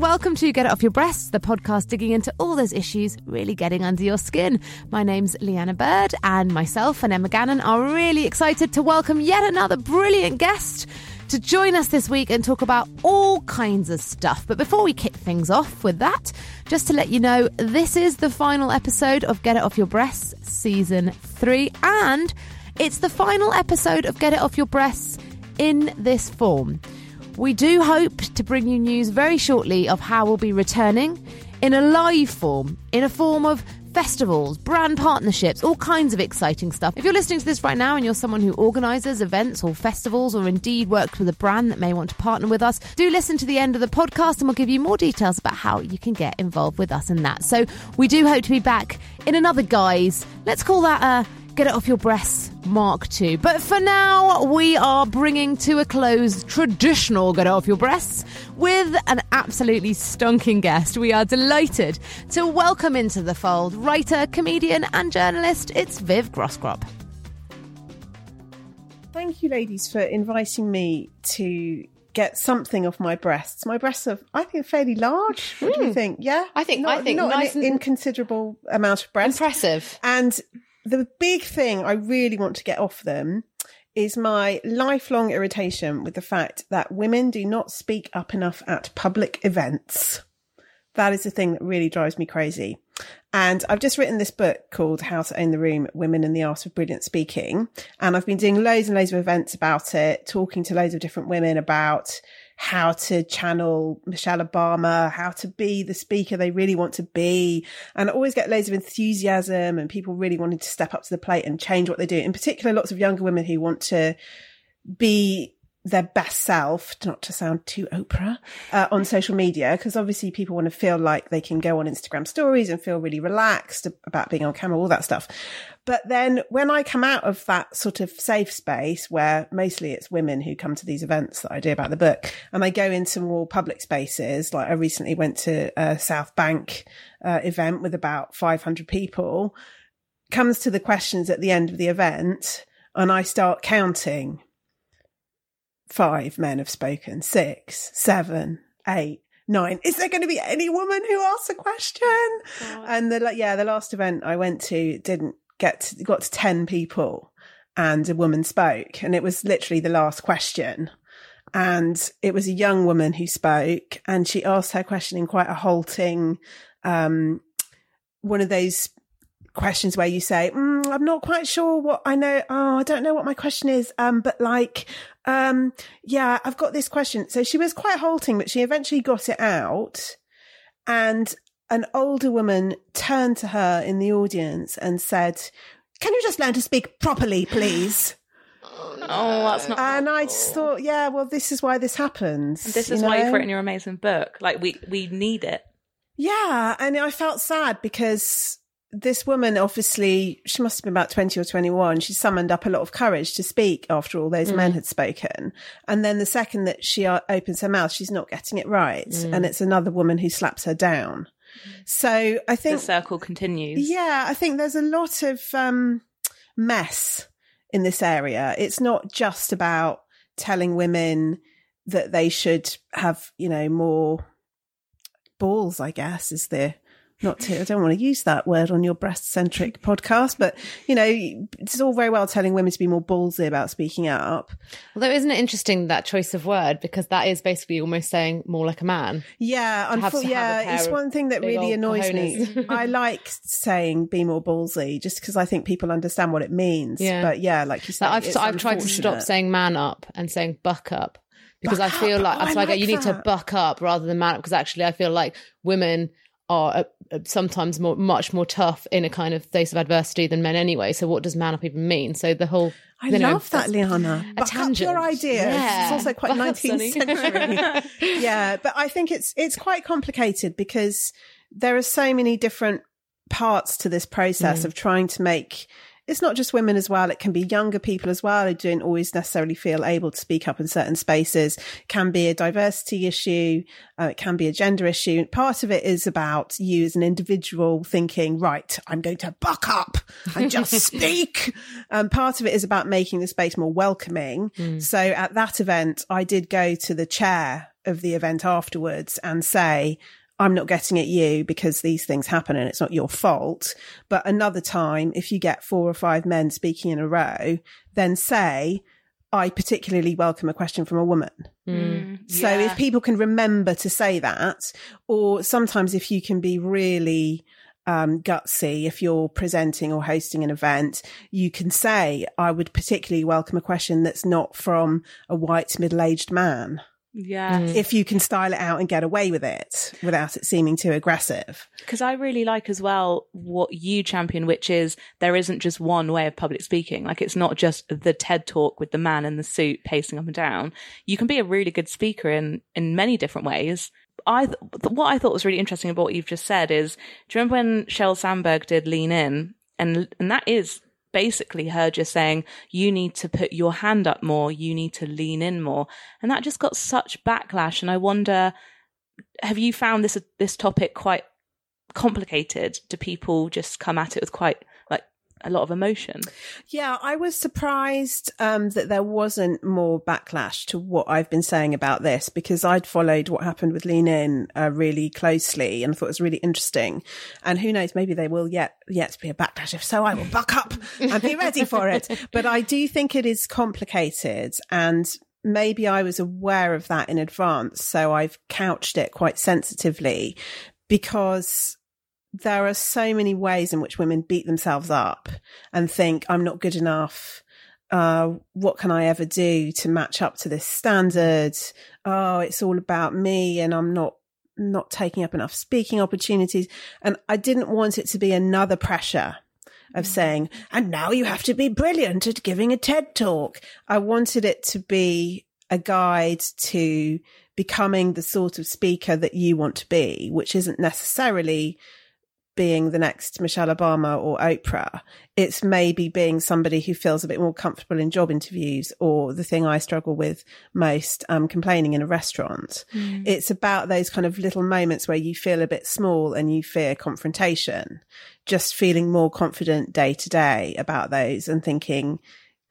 welcome to Get It Off Your Breasts, the podcast digging into all those issues really getting under your skin. My name's Leanna Bird, and myself and Emma Gannon are really excited to welcome yet another brilliant guest to join us this week and talk about all kinds of stuff. But before we kick things off with that, just to let you know, this is the final episode of Get It Off Your Breasts season three, and it's the final episode of Get It Off Your Breasts in this form. We do hope to bring you news very shortly of how we'll be returning in a live form, in a form of festivals, brand partnerships, all kinds of exciting stuff. If you're listening to this right now and you're someone who organises events or festivals or indeed works with a brand that may want to partner with us, do listen to the end of the podcast and we'll give you more details about how you can get involved with us in that. So we do hope to be back in another guise. Let's call that a Get It Off Your Breasts Mark II. But for now, we are bringing to a close traditional Get It Off Your Breasts with an absolutely stonking guest. We are delighted to welcome into the fold writer, comedian, and journalist. It's Viv Groskop. Thank you, ladies, for inviting me to get something off my breasts. My breasts are, I think, fairly large. What do you think? Yeah, Hmm. I think- not, I think not nice an and- inconsiderable amount of breast. Impressive. And the big thing I really want to get off them is my lifelong irritation with the fact that women do not speak up enough at public events. That is the thing that really drives me crazy. And I've just written this book called How to Own the Room Women and the Art of Brilliant Speaking. And I've been doing loads and loads of events about it, talking to loads of different women about how to channel Michelle Obama, how to be the speaker they really want to be. And I always get loads of enthusiasm and people really wanting to step up to the plate and change what they do. In particular, lots of younger women who want to be their best self, not to sound too Oprah, uh, on social media, because obviously people want to feel like they can go on Instagram stories and feel really relaxed about being on camera, all that stuff. But then when I come out of that sort of safe space where mostly it's women who come to these events that I do about the book and I go into more public spaces, like I recently went to a South Bank uh, event with about 500 people, comes to the questions at the end of the event and I start counting five men have spoken, six, seven, eight, nine. Is there going to be any woman who asks a question? And the like, yeah, the last event I went to didn't get to, got to ten people, and a woman spoke, and it was literally the last question. And it was a young woman who spoke, and she asked her question in quite a halting, um, one of those questions where you say, mm, I'm not quite sure what I know. Oh, I don't know what my question is. Um, but like, um, yeah, I've got this question. So she was quite halting, but she eventually got it out. And an older woman turned to her in the audience and said, Can you just learn to speak properly, please? Oh, that's not. And I just thought, yeah, well, this is why this happens. this you is why you've know? written your amazing book. Like we we need it. Yeah, and I felt sad because this woman obviously she must have been about 20 or 21 she summoned up a lot of courage to speak after all those men had spoken. And then the second that she uh, opens her mouth she's not getting it right. And it's another woman who slaps her down. So i think The circle continues. yeah i think there's a lot of um mess in this area. It's not just about telling women that they should have you know more balls i guess is the not to, I don't want to use that word on your breast centric podcast, but you know, it's all very well telling women to be more ballsy about speaking up. Although, isn't it interesting that choice of word? Because that is basically almost saying more like a man. Yeah, unfo- to have a yeah, it's one thing that really annoys me. I like saying be more ballsy just because I think people understand what it means. Yeah. But yeah, like you said, Like I've, I've tried to stop saying man up and saying buck up because Buck I feel up. like Oh, that's I why I go, like you need to buck up rather than man up because actually I feel like women are uh, sometimes more much more tough in a kind of face of adversity than men anyway. So what does man up even mean? So the whole I you know, love that, Liana. a Buck up tangent. your ideas. Yeah. It's also quite 19th century. yeah, but I think it's it's quite complicated because there are so many different parts to this Mm. process of trying to make it's not just women as well. It can be younger people as well who don't always necessarily feel able to speak up in certain spaces. It can be a diversity issue. Uh, it can be a gender issue. Part of it is about you as an individual thinking, right, I'm going to buck up and just speak. Um, part of it is about making the space more welcoming. So at that event, I did go to the chair of the event afterwards and say, I'm not getting at you because these things happen and it's not your fault. But another time, if you get four or five men speaking in a row, then say, I particularly welcome a question from a woman. Mm, So yeah. if people can remember to say that, or sometimes if you can be really um, gutsy, if you're presenting or hosting an event, you can say, I would particularly welcome a question that's not from a white middle aged man. Yeah. Mm. If you can style it out and get away with it without it seeming too aggressive. Because I really like as well what you champion, which is there isn't just one way of public speaking. Like it's not just the TED talk with the man in the suit pacing up and down. You can be a really good speaker in in many different ways. I th- what I thought was really interesting about what you've just said is, do you remember when Sheryl Sandberg did Lean In, and and that is basically her just saying you need to put your hand up more, you need to lean in more, and that just got such backlash. And I wonder, have you found this this topic quite complicated? Do people just come at it with quite a lot of emotion? Yeah, I was surprised um, that there wasn't more backlash to what I've been saying about this because I'd followed what happened with Lean In uh, really closely and thought it was really interesting. And who knows, maybe there will yet yet be a backlash. If so, I will buck up and be ready for it. But I do think it is complicated and. Maybe I was aware of that in advance, so I've couched it quite sensitively because there are so many ways in which women beat themselves up and think, I'm not good enough. Uh, what can I ever do to match up to this standard? Oh, it's all about me and I'm not, not taking up enough speaking opportunities. And I didn't want it to be another pressure of saying, and now you have to be brilliant at giving a TED talk. I wanted it to be a guide to becoming the sort of speaker that you want to be, which isn't necessarily being the next Michelle Obama or Oprah. It's maybe being somebody who feels a bit more comfortable in job interviews or the thing I struggle with most, um, complaining in a restaurant. It's about those kind of little moments where you feel a bit small and you fear confrontation, just feeling more confident day to day about those and thinking,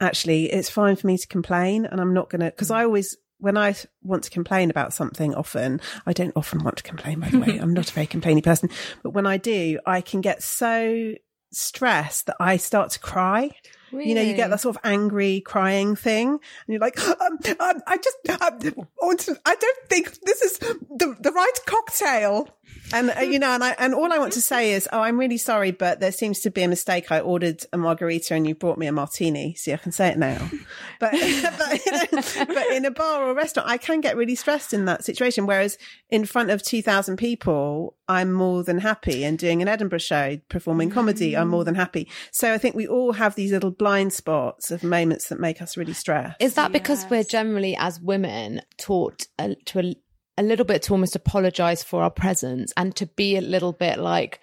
actually, it's fine for me to complain and I'm not going to, because I always, when I want to complain about something often, I don't often want to complain, by the way. I'm not a very complaining person, but when I do, I can get so stressed that I start to cry. You know, you get that sort of angry crying thing, and you're like, um, um, I just, um, I don't think this is the, the right cocktail. And, uh, you know, and I, and all I want to say is, oh, I'm really sorry, but there seems to be a mistake. I ordered a margarita and you brought me a martini. See, I can say it now. But, but, you know, but in a bar or a restaurant, I can get really stressed in that situation. Whereas in front of 2000 people, I'm more than happy and doing an Edinburgh show, performing comedy. I'm more than happy. So I think we all have these little blind spots of moments that make us really stressed. Is that because we're generally, as women, taught a, to a, a little bit to almost apologize for our presence and to be a little bit like,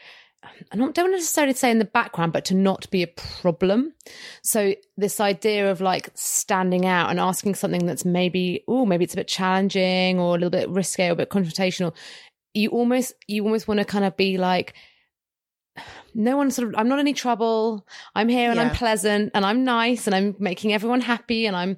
I don't, don't necessarily say in the background, but to not be a problem. So this idea of like standing out and asking something that's maybe, oh, maybe it's a bit challenging or a little bit risque or a bit confrontational. You almost, you almost want to kind of be like, no one sort of i'm not any trouble i'm here and i'm pleasant and i'm nice and i'm making everyone happy and i'm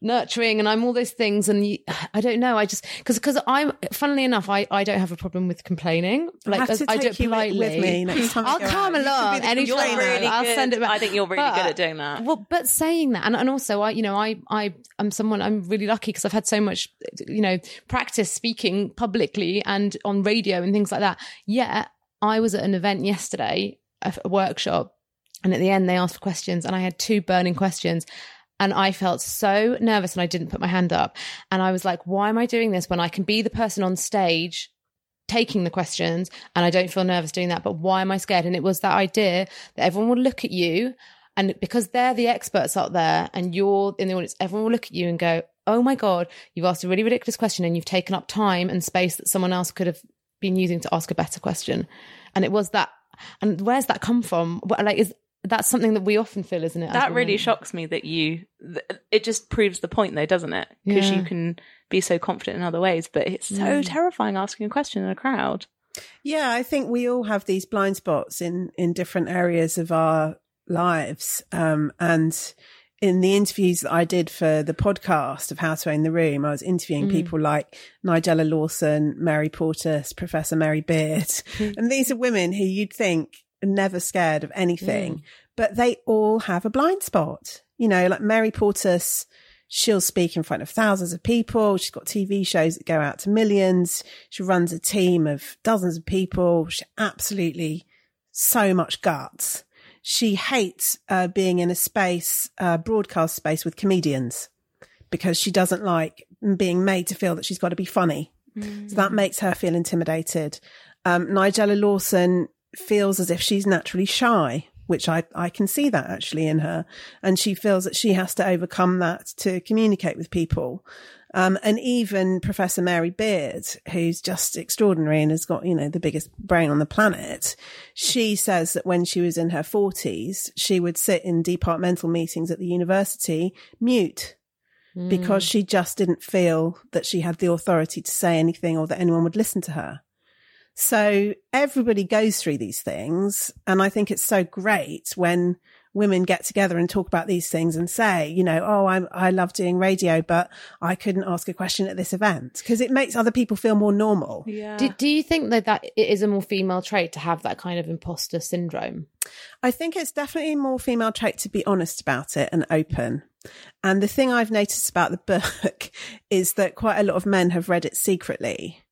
nurturing and i'm all those things and you, i don't know i just because because i'm funnily enough i i don't have a problem with complaining like have to i do take it you politely with me next time i'll come out. You can be along the anytime You're really i'll good. send it back I think you're really But- good at doing that. well, but saying that, and, and also, I, you know, I, I, I'm someone, I'm really lucky because I've had so much, you know, practice speaking publicly and on radio and things like that. Yet I was at an event yesterday, a, a workshop, and at the end they asked for questions, and I had two burning questions. And I felt so nervous and I didn't put my hand up. And I was like, why am I doing this when I can be the person on stage taking the questions and I don't feel nervous doing that? But why am I scared? And it was that idea that everyone will look at you and because they're the experts out there and you're in the audience, everyone will look at you and go, Oh my God, you've asked a really ridiculous question and you've taken up time and space that someone else could have been using to ask a better question. And it was that. And where's that come from? What- Like, is that's something that we often feel, isn't it? that really shocks me that you th- it just proves the point though doesn't it because Yeah. you can be so confident in other ways but it's so terrifying asking a question in a crowd Yeah, I think we all have these blind spots in in different areas of our lives, um, and in the interviews that I did for the podcast of How to Own the Room, I was interviewing mm. people like Nigella Lawson, Mary Portas, Professor Mary Beard. Mm. and these are women who you'd think are never scared of anything, mm. but they all have a blind spot. You know, like Mary Portas, she'll speak in front of thousands of people. She's got TV shows that go out to millions. She runs a team of dozens of people. She absolutely so much guts. She hates uh, being in a space, uh, broadcast space with comedians because she doesn't like being made to feel that she's got to be funny. So that makes her feel intimidated. Um, Nigella Lawson feels as if she's naturally shy, which I, I can see that actually in her. And she feels that she has to overcome that to communicate with people. Um, and even Professor Mary Beard, who's just extraordinary and has got, you know, the biggest brain on the planet, she says that when she was in her forties, she would sit in departmental meetings at the university mute because she just didn't feel that she had the authority to say anything or that anyone would listen to her. So everybody goes through these things. And I think it's so great when women get together and talk about these things and say, you know, oh, I'm, I love doing radio, but I couldn't ask a question at this event because it makes other people feel more normal. Yeah. Do, do you think that that it is a more female trait to have that kind of imposter syndrome? I think it's definitely more female trait to be honest about it and open. And the thing I've noticed about the book is that quite a lot of men have read it secretly.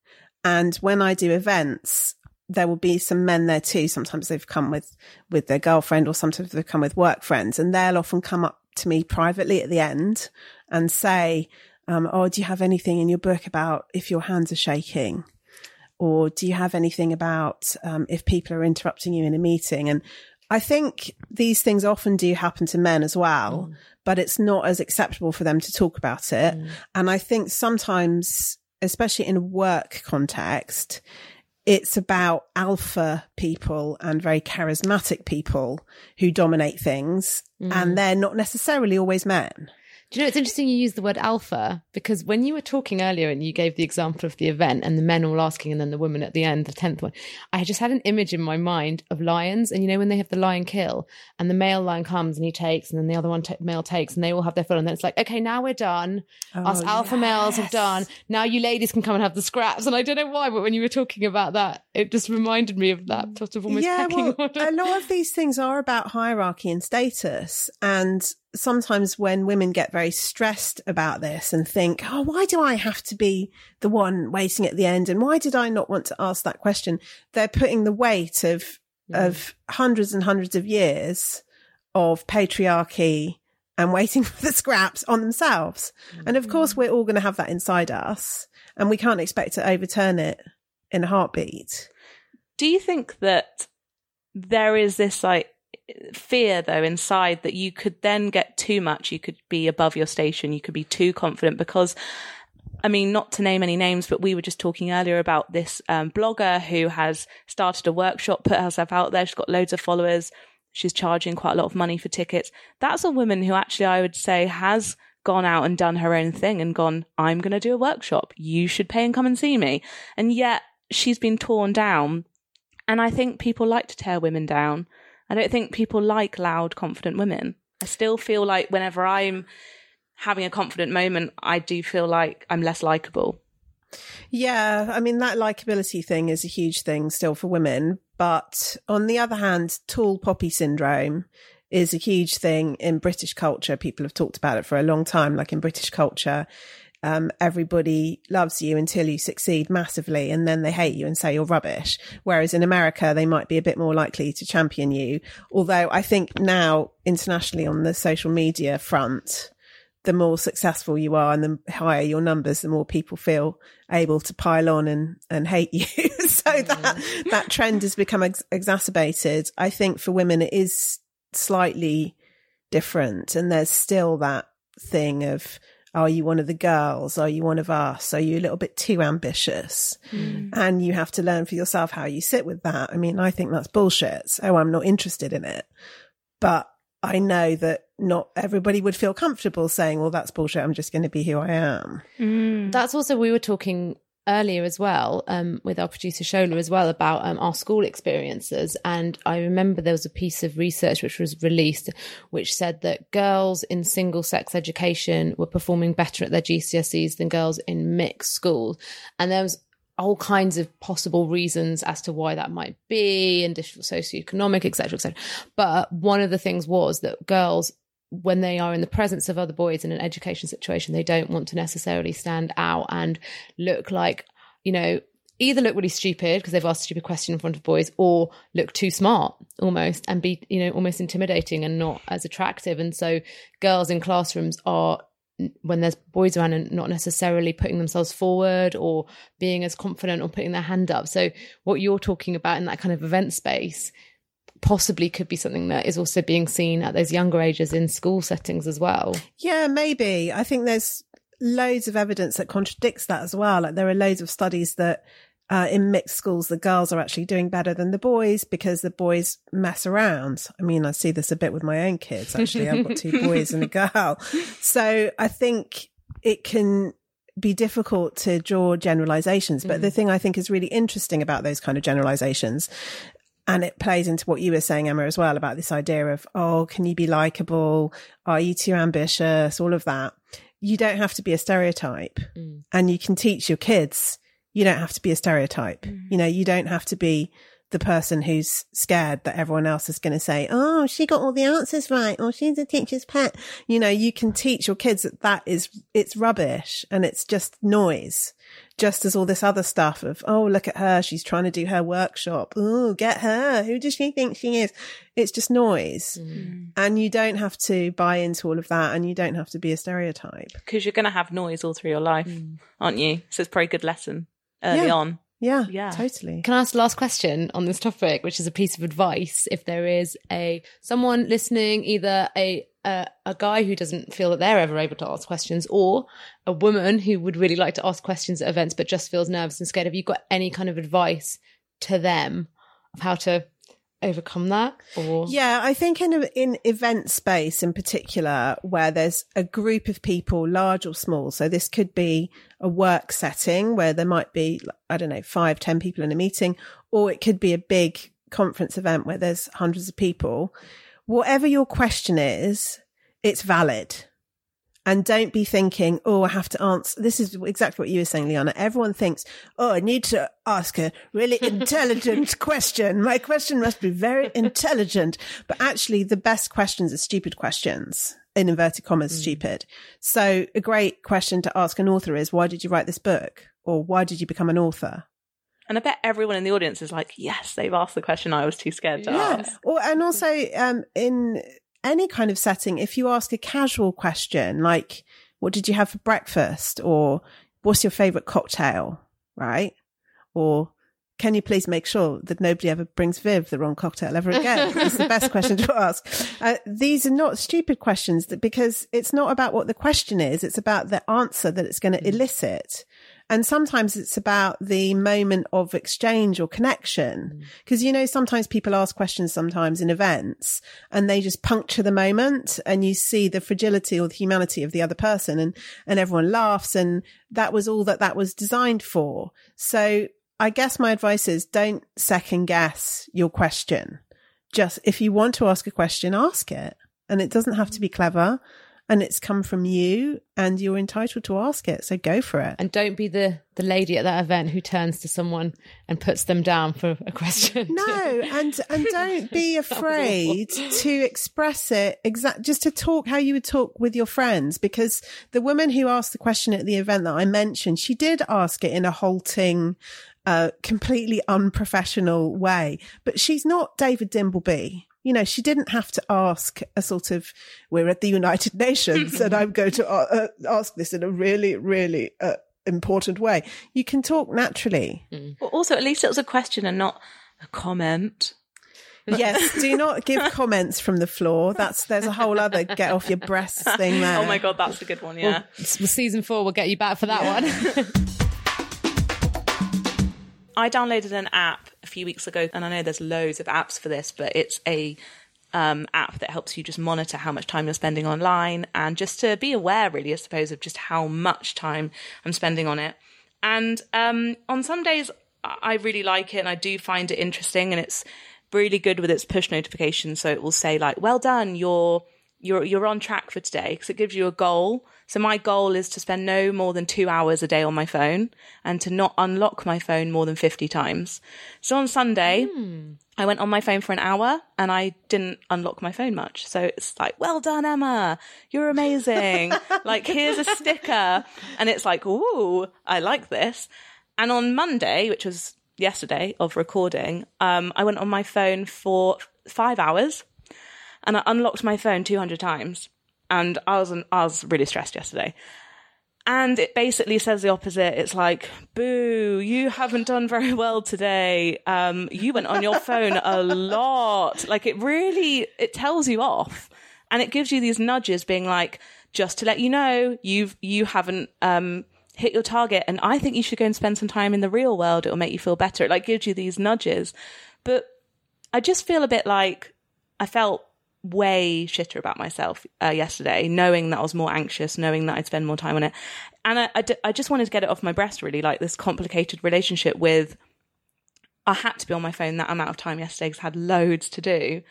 And when I do events, there will be some men there too. Sometimes they've come with, with their girlfriend or sometimes they've come with work friends and they'll often come up to me privately at the end and say, um, Oh, do you have anything in your book about if your hands are shaking? Or do you have anything about, um, if people are interrupting you in a meeting? And I think these things often do happen to men as well, but it's not as acceptable for them to talk about it. And I think sometimes, especially in a work context, it's about alpha people and very charismatic people who dominate things. And mm. they're not necessarily always men. Do you know it's interesting you use the word alpha because when you were talking earlier and you gave the example of the event and the men all asking and then the woman at the end, the tenth one, I just had an image in my mind of lions and you know when they have the lion kill and the male lion comes and he takes and then the other one ta- male takes and they all have their full and then it's like okay now we're done, oh, us Oh, alpha males have done. Now you ladies can come and have the scraps and I don't know why but when you were talking about that it just reminded me of that sort of almost pecking well, order. a lot of these things are about hierarchy and status. And sometimes when women get very stressed about this and think, oh, why do I have to be the one waiting at the end? And why did I not want to ask that question? They're putting the weight of, of hundreds and hundreds of years of patriarchy and waiting for the scraps on themselves. And of course, mm. we're all going to have that inside us and we can't expect to overturn it in a heartbeat. Do you think that there is this like fear though inside that you could then get too much, you could be above your station, you could be too confident because I mean, not to name any names, but we were just talking earlier about this um, blogger who has started a workshop, put herself out there. She's got loads of followers. She's charging quite a lot of money for tickets. That's a woman who actually I would say has gone out and done her own thing and gone, I'm going to do a workshop. You should pay and come and see me. And yet she's been torn down. And I think people like to tear women down. I don't think people like loud, confident women. I still feel like whenever I'm having a confident moment, I do feel like I'm less likable. Yeah, I mean, that likability thing is a huge thing still for women. But on the other hand, tall poppy syndrome is a huge thing in British culture. People have talked about it for a long time. Like in British culture, um, everybody loves you until you succeed massively and then they hate you and say you're rubbish. Whereas in America, they might be a bit more likely to champion you. Although I think now internationally on the social media front, the more successful you are and the higher your numbers, the more people feel able to pile on and, and hate you. so that, that trend has become ex- exacerbated. I think for women, it is slightly different. And there's still that thing of, are you one of the girls? Are you one of us? Are you a little bit too ambitious? Mm. And you have to learn for yourself how you sit with that. I mean, I think that's bullshit. So I'm not interested in it. But I know that not everybody would feel comfortable saying, well, that's bullshit. I'm just going to be who I am. Mm. That's also, we were talking earlier as well um, with our producer Shola as well about um, our school experiences. And I remember there was a piece of research which was released which said that girls in single sex education were performing better at their GCSEs than girls in mixed schools. And there was all kinds of possible reasons as to why that might be and socioeconomic, etc., etc. But one of the things was that girls when they are in the presence of other boys in an education situation, they don't want to necessarily stand out and look like, you know, either look really stupid because they've asked a stupid question in front of boys or look too smart almost and be, you know, almost intimidating and not as attractive. And so girls in classrooms are when there's boys around and not necessarily putting themselves forward or being as confident or putting their hand up. So what you're talking about in that kind of event space possibly could be something that is also being seen at those younger ages in school settings as well. Yeah, maybe. I think there's loads of evidence that contradicts that as well. Like there are loads of studies that uh, in mixed schools, the girls are actually doing better than the boys because the boys mess around. I mean, I see this a bit with my own kids. Actually, I've got two boys and a girl. So I think it can be difficult to draw generalizations. But mm. the thing I think is really interesting about those kind of generalizations and it plays into what you were saying, Emma, as well about this idea of, oh, can you be likable? Are you too ambitious? All of that. You don't have to be a stereotype mm. and you can teach your kids. You don't have to be a stereotype. Mm. You know, you don't have to be the person who's scared that everyone else is going to say, Oh, she got all the answers right. Or she's a teacher's pet. You know, you can teach your kids that that is, it's rubbish and it's just noise just as all this other stuff of, oh, look at her. She's trying to do her workshop. Oh, get her. Who does she think she is? It's just noise. Mm. And you don't have to buy into all of that and you don't have to be a stereotype. Because you're going to have noise all through your life, mm. aren't you? So it's a pretty good lesson early yeah. on. Yeah, yeah, totally. Can I ask the last question on this topic, which is a piece of advice? If there is a someone listening, either a a, a guy who doesn't feel that they're ever able to ask questions, or a woman who would really like to ask questions at events but just feels nervous and scared, have you got any kind of advice to them of how to overcome that or? Yeah i think in in event space in particular where there's a group of people large or small so this could be a work setting where there might be i don't know five ten people in a meeting or it could be a big conference event where there's hundreds of people whatever your question is it's valid and don't be thinking, oh, I have to answer. This is exactly what you were saying, Liana. Everyone thinks, oh, I need to ask a really intelligent question. My question must be very intelligent. But actually, the best questions are stupid questions, in inverted commas, mm. stupid. So a great question to ask an author is, why did you write this book? Or why did you become an author? And I bet everyone in the audience is like, yes, they've asked the question I was too scared to yeah. ask. Or, and also, um, in any kind of setting, if you ask a casual question like, what did you have for breakfast? Or what's your favorite cocktail? Right. Or can you please make sure that nobody ever brings Viv the wrong cocktail ever again? it's the best question to ask. Uh, these are not stupid questions that, because it's not about what the question is. It's about the answer that it's going to mm. elicit. And sometimes it's about the moment of exchange or connection. Because, mm. you know, sometimes people ask questions sometimes in events and they just puncture the moment and you see the fragility or the humanity of the other person and, and everyone laughs. And that was all that that was designed for. So I guess my advice is don't second guess your question. Just if you want to ask a question, ask it. And it doesn't have to be clever and it's come from you and you're entitled to ask it. So go for it. And don't be the, the lady at that event who turns to someone and puts them down for a question. No, and, and don't be afraid to express it exact, just to talk how you would talk with your friends. Because the woman who asked the question at the event that I mentioned, she did ask it in a halting, uh, completely unprofessional way, but she's not David Dimbleby you know, she didn't have to ask a sort of, we're at the United Nations and I'm going to uh, uh, ask this in a really, really uh, important way. You can talk naturally. Mm. Well, also, at least it was a question and not a comment. yes, do not give comments from the floor. That's there's a whole other get off your breasts thing there. Oh my god, that's a good one. Yeah, well, season four will get you back for that yeah. one. I downloaded an app a few weeks ago, and I know there's loads of apps for this, but it's a um, app that helps you just monitor how much time you're spending online and just to be aware, really, I suppose, of just how much time I'm spending on it. And um, on some days, I really like it and I do find it interesting and it's really good with its push notifications. So it will say like, well done, you're, you're, you're on track for today because it gives you a goal. So my goal is to spend no more than two hours a day on my phone and to not unlock my phone more than 50 times. So on Sunday, I went on my phone for an hour and I didn't unlock my phone much. So it's like, well done, Emma. You're amazing. like, here's a sticker. And it's like, ooh, I like this. And on Monday, which was yesterday of recording, um, I went on my phone for five hours and I unlocked my phone 200 times. And I was, I was really stressed yesterday. And it basically says the opposite. It's like, boo, you haven't done very well today. Um, you went on your phone a lot. Like it really, it tells you off and it gives you these nudges being like, just to let you know, you've, you haven't, um, hit your target. And I think you should go and spend some time in the real world. It'll make you feel better. It like gives you these nudges. But I just feel a bit like I felt way shitter about myself uh, yesterday, knowing that I was more anxious, knowing that I'd spend more time on it. And I, I, d- I just wanted to get it off my breast, really, like this complicated relationship with. I had to be on my phone that amount of time yesterday because I had loads to do.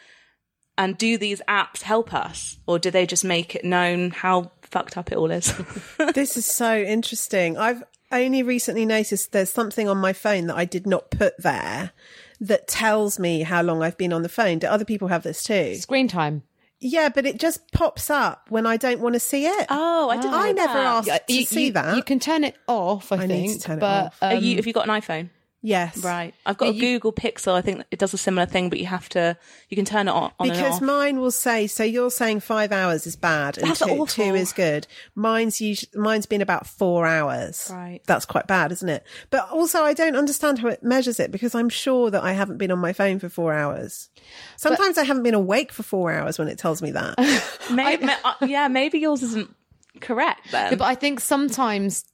And do these apps help us, or do they just make it known how fucked up it all is? this is so interesting. I've only recently noticed there's something on my phone that I did not put there that tells me how long I've been on the phone. Do other people have this too? Screen time. Yeah, but it just pops up when I don't want to see it. oh, I didn't. I know never that. asked to you, see you- that. You can turn it off, I, I think. need to turn it but, off. Um, you, have you got an iPhone? Yes. Right. I've got a Google Pixel. I think it does a similar thing, but you have to, you can turn it on, on and Because off. mine will say, so you're saying five hours is bad and That's two, awful. two is good. Mine's usually, mine's been about four hours. Right. That's quite bad, isn't it? But also I don't understand how it measures it because I'm sure that I haven't been on my phone for four hours. Sometimes I haven't been awake for four hours when it tells me that. Maybe, uh, yeah, maybe yours isn't correct then. Yeah, but I think sometimes.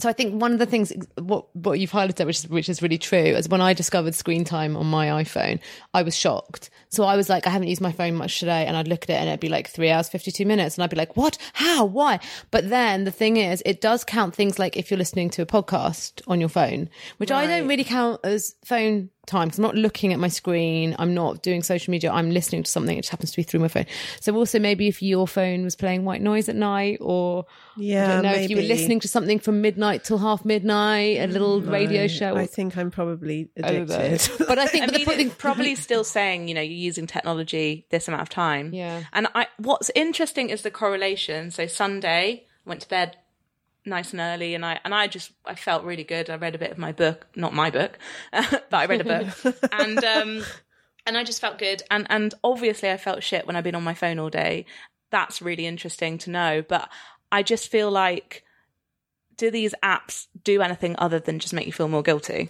So I think one of the things what what you've highlighted, which is which is really true, is when I discovered screen time on my iPhone, I was shocked. So I was like, I haven't used my phone much today, and I'd look at it and it'd be like three hours fifty two minutes, and I'd be like, what? How? Why? But then the thing is, it does count things like if you're listening to a podcast on your phone, which I don't really count as phone time 'cause I'm not looking at my screen. I'm not doing social media. I'm listening to something. It just happens to be through my phone. So also maybe if your phone was playing white noise at night or I Yeah, don't know if you were listening to something from midnight till half midnight, a little mm, radio show. I think I'm probably over. addicted. But I think, I but mean, the, it's probably still saying, you know, you're using technology this amount of time. Yeah. And I, what's interesting is the correlation. So Sunday, I went to bed nice and early and I, and I just, I felt really good. I read a bit of my book, not my book, but I read a book and, um, and I just felt good. And, and obviously I felt shit when I've been on my phone all day. That's really interesting to know. But I just feel like, do these apps do anything other than just make you feel more guilty?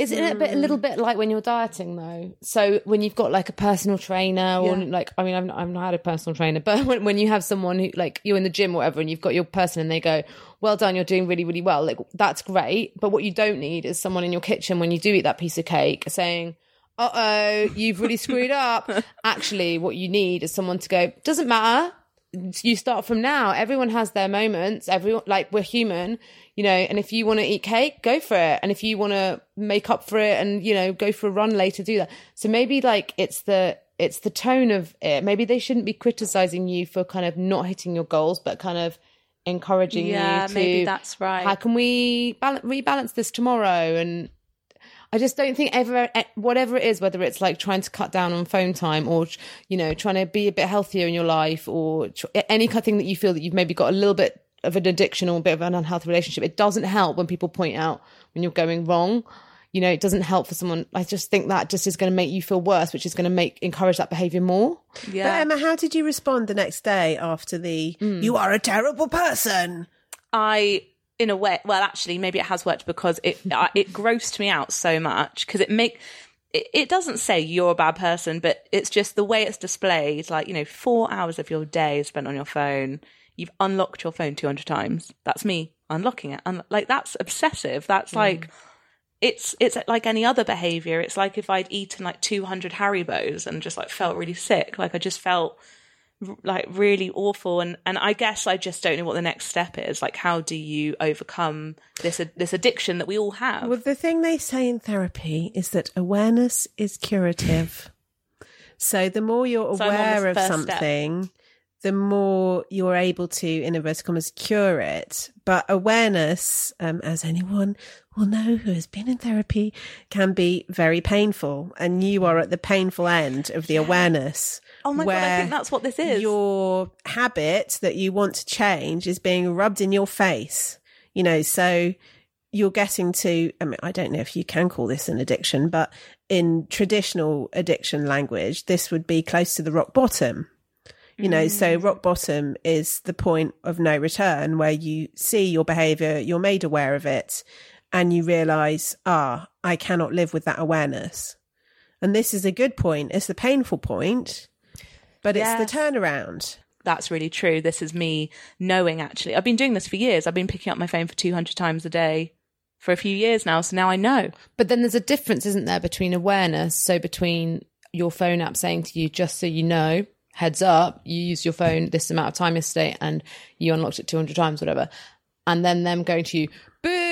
Is it a, bit, a little bit like when you're dieting though? So when you've got like a personal trainer or Yeah. like, I mean, I've, I've not had a personal trainer, but when, when you have someone who like you're in the gym or whatever and you've got your person and they go, well done, you're doing really, really well. Like that's great. But what you don't need is someone in your kitchen when you do eat that piece of cake saying, uh oh, you've really screwed up. Actually, what you need is someone to go, doesn't matter. You start from now. Everyone has their moments. Everyone, like, we're human, you know, and if you want to eat cake, go for it. And if you want to make up for it and, you know, go for a run later, do that. So maybe like it's the, it's the tone of it. Maybe they shouldn't be criticizing you for kind of not hitting your goals, but kind of encouraging Yeah, you to, maybe that's right. How can we balance, rebalance this tomorrow? And I just don't think ever, eh, whatever it is, whether it's like trying to cut down on phone time or, you know, trying to be a bit healthier in your life or tr- any kind of thing that you feel that you've maybe got a little bit of an addiction or a bit of an unhealthy relationship, it doesn't help when people point out when you're going wrong. You know, it doesn't help for someone. I just think that just is going to make you feel worse, which is going to make encourage that behavior more. yeah. But Emma, how did you respond the next day after the "you are a terrible person"? I, in a way, well, actually, maybe it has worked because it it grossed me out so much because it make it, it doesn't say you're a bad person, but it's just the way it's displayed. Like you know, four hours of your day is spent on your phone. You've unlocked your phone two hundred times. That's me unlocking it. Un- like that's obsessive. That's like. It's it's like any other behavior. It's like if I'd eaten like 200 Haribos and just like felt really sick. Like I just felt like really awful and and I guess I just don't know what the next step is like how do you overcome this this addiction that we all have Well, the thing they say in therapy is that awareness is curative. so the more you're So aware of first step. something, the more you're able to, in inverted commas, cure it. But awareness, um, as anyone will know who has been in therapy, can be very painful. And you are at the painful end of the awareness. Oh my god I think that's what this is your habit that you want to change is being rubbed in your face. You know, so you're getting to, I mean, I don't know if you can call this an addiction, but in traditional addiction language, this would be close to the rock bottom. You know, so rock bottom is the point of no return where you see your behavior, you're made aware of it, and you realize, ah, I cannot live with that awareness. And this is a good point. It's the painful point, but it's the turnaround. that's really true this is me knowing actually I've been doing this for years I've been picking up my phone for 200 times a day for a few years now so now I know But then there's a difference, isn't there, between awareness? So between your phone app saying to you, just so you know, heads up, you used your phone this amount of time yesterday and you unlocked it 200 times, whatever. And then them going to you, boo!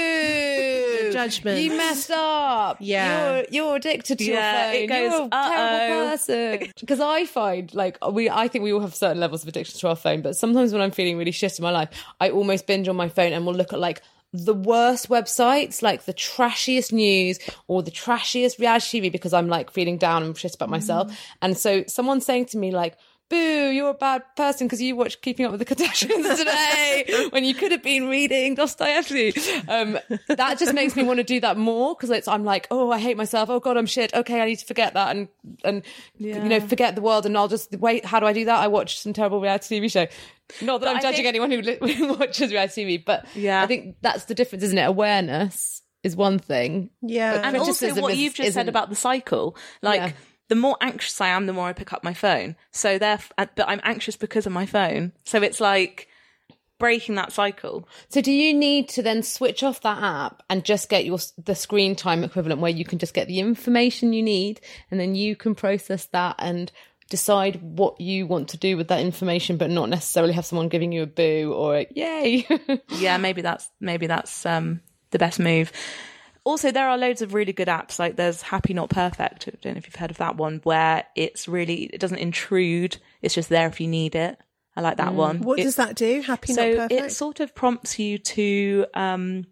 Judgment. You messed up. Yeah. You're, you're addicted to Yeah, your phone. goes, you're a "Uh-oh." terrible person. Because I find, like, we, I think we all have certain levels of addiction to our phone, but sometimes when I'm feeling really shit in my life, I almost binge on my phone and will look at, like, the worst websites, like the trashiest news or the trashiest reality TV because I'm like feeling down and shit about myself. Mm. And so someone saying to me like, boo, you're a bad person because you watched Keeping Up with the Kardashians today when you could have been reading Dostoevsky. Um, that just makes me want to do that more because it's, I'm like, oh, I hate myself. Oh God, I'm shit. Okay. I need to forget that and, and, you know, forget the world. And I'll just wait. How do I do that? I watch some terrible reality TV show. Not that But I'm I judging think- anyone who, li- who watches reality TV, but Yeah. I think that's the difference, isn't it? Awareness is one thing. Yeah. and also what you've just said about the cycle like Yeah. The more anxious i am the more i pick up my phone. So there, but i'm anxious because of my phone. So it's like breaking that cycle. So do you need to then switch off that app and just get your the screen time equivalent where you can just get the information you need and then you can process that and decide what you want to do with that information but not necessarily have someone giving you a boo or a yay. yeah maybe that's maybe that's um the best move also there are loads of really good apps like there's happy not perfect i don't know if you've heard of that one where it's really it doesn't intrude it's just there if you need it i like that one what It- does that do? Happy, so not perfect? it sort of prompts you to um,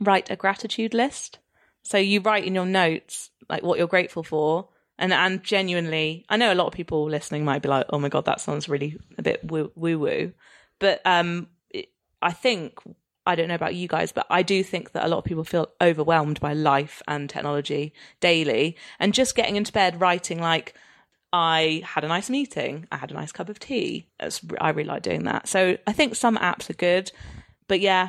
write a gratitude list. So you write in your notes like what you're grateful for, and and genuinely, I know a lot of people listening might be like, "Oh my god, that sounds really a bit woo woo," but um, it, I think I don't know about you guys, but I do think that a lot of people feel overwhelmed by life and technology daily, and just getting into bed writing like. I had a nice meeting. I had a nice cup of tea. I really like doing that. So I think some apps are good, but yeah.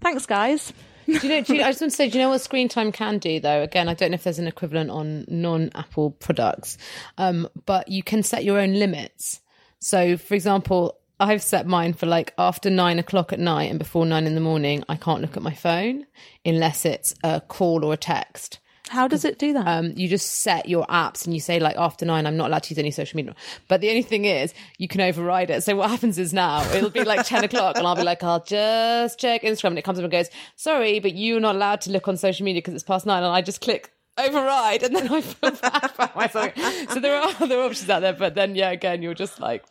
Thanks, guys. do you know? Do you, I just want to say, do you know what screen time can do though? Again, I don't know if there's an equivalent on non-Apple products, um, but you can set your own limits. So, for example, I've set mine for like after nine o'clock at night and before nine in the morning. I can't look at my phone unless it's a call or a text. How does it do that? Um, you just set your apps and you say like after nine, I'm not allowed to use any social media. But the only thing is, you can override it. So what happens is now it'll be like ten o'clock, and I'll be like, I'll just check Instagram, and it comes up and goes, sorry, but you're not allowed to look on social media because it's past nine, and I just click override, and then I feel bad about myself. So there are other options out there, but then yeah, again, you're just like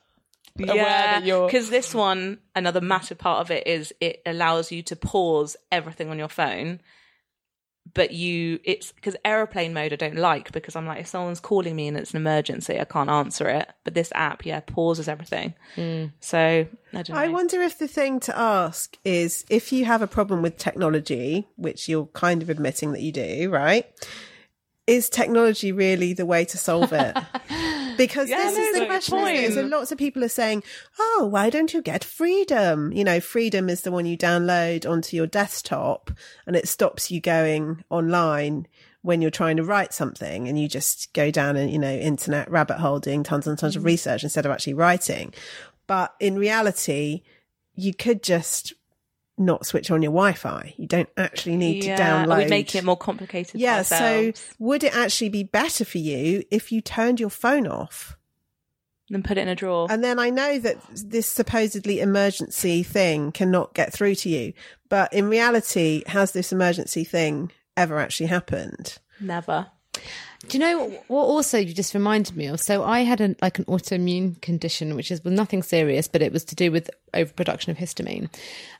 aware that you're because this one, another massive part of it is it allows you to pause everything on your phone. But you, it's because aeroplane mode I don't like because I'm like, if someone's calling me and it's an emergency, I can't answer it. But this app, yeah, pauses everything. Hmm. So I don't know. I wonder if the thing to ask is if you have a problem with technology, which you're kind of admitting that you do, right? Is technology really the way to solve it? Because Yeah, this no, is the question. Isn't it? lots of people are saying, "Oh, why don't you get freedom?" You know, freedom is the one you download onto your desktop, and it stops you going online when you're trying to write something, and you just go down and you know internet rabbit hole doing tons and tons of mm. research instead of actually writing. But in reality, you could just not switch on your Wi-Fi. You don't actually need yeah, to download. We making it more complicated? for Yeah, so would it actually be better for you if you turned your phone off? And put it in a drawer. And then I know that this supposedly emergency thing cannot get through to you. But in reality, has this emergency thing ever actually happened? Never. Do you know what also you just reminded me of? So I had an, like an autoimmune condition, which is well, nothing serious, but it was to do with overproduction of histamine.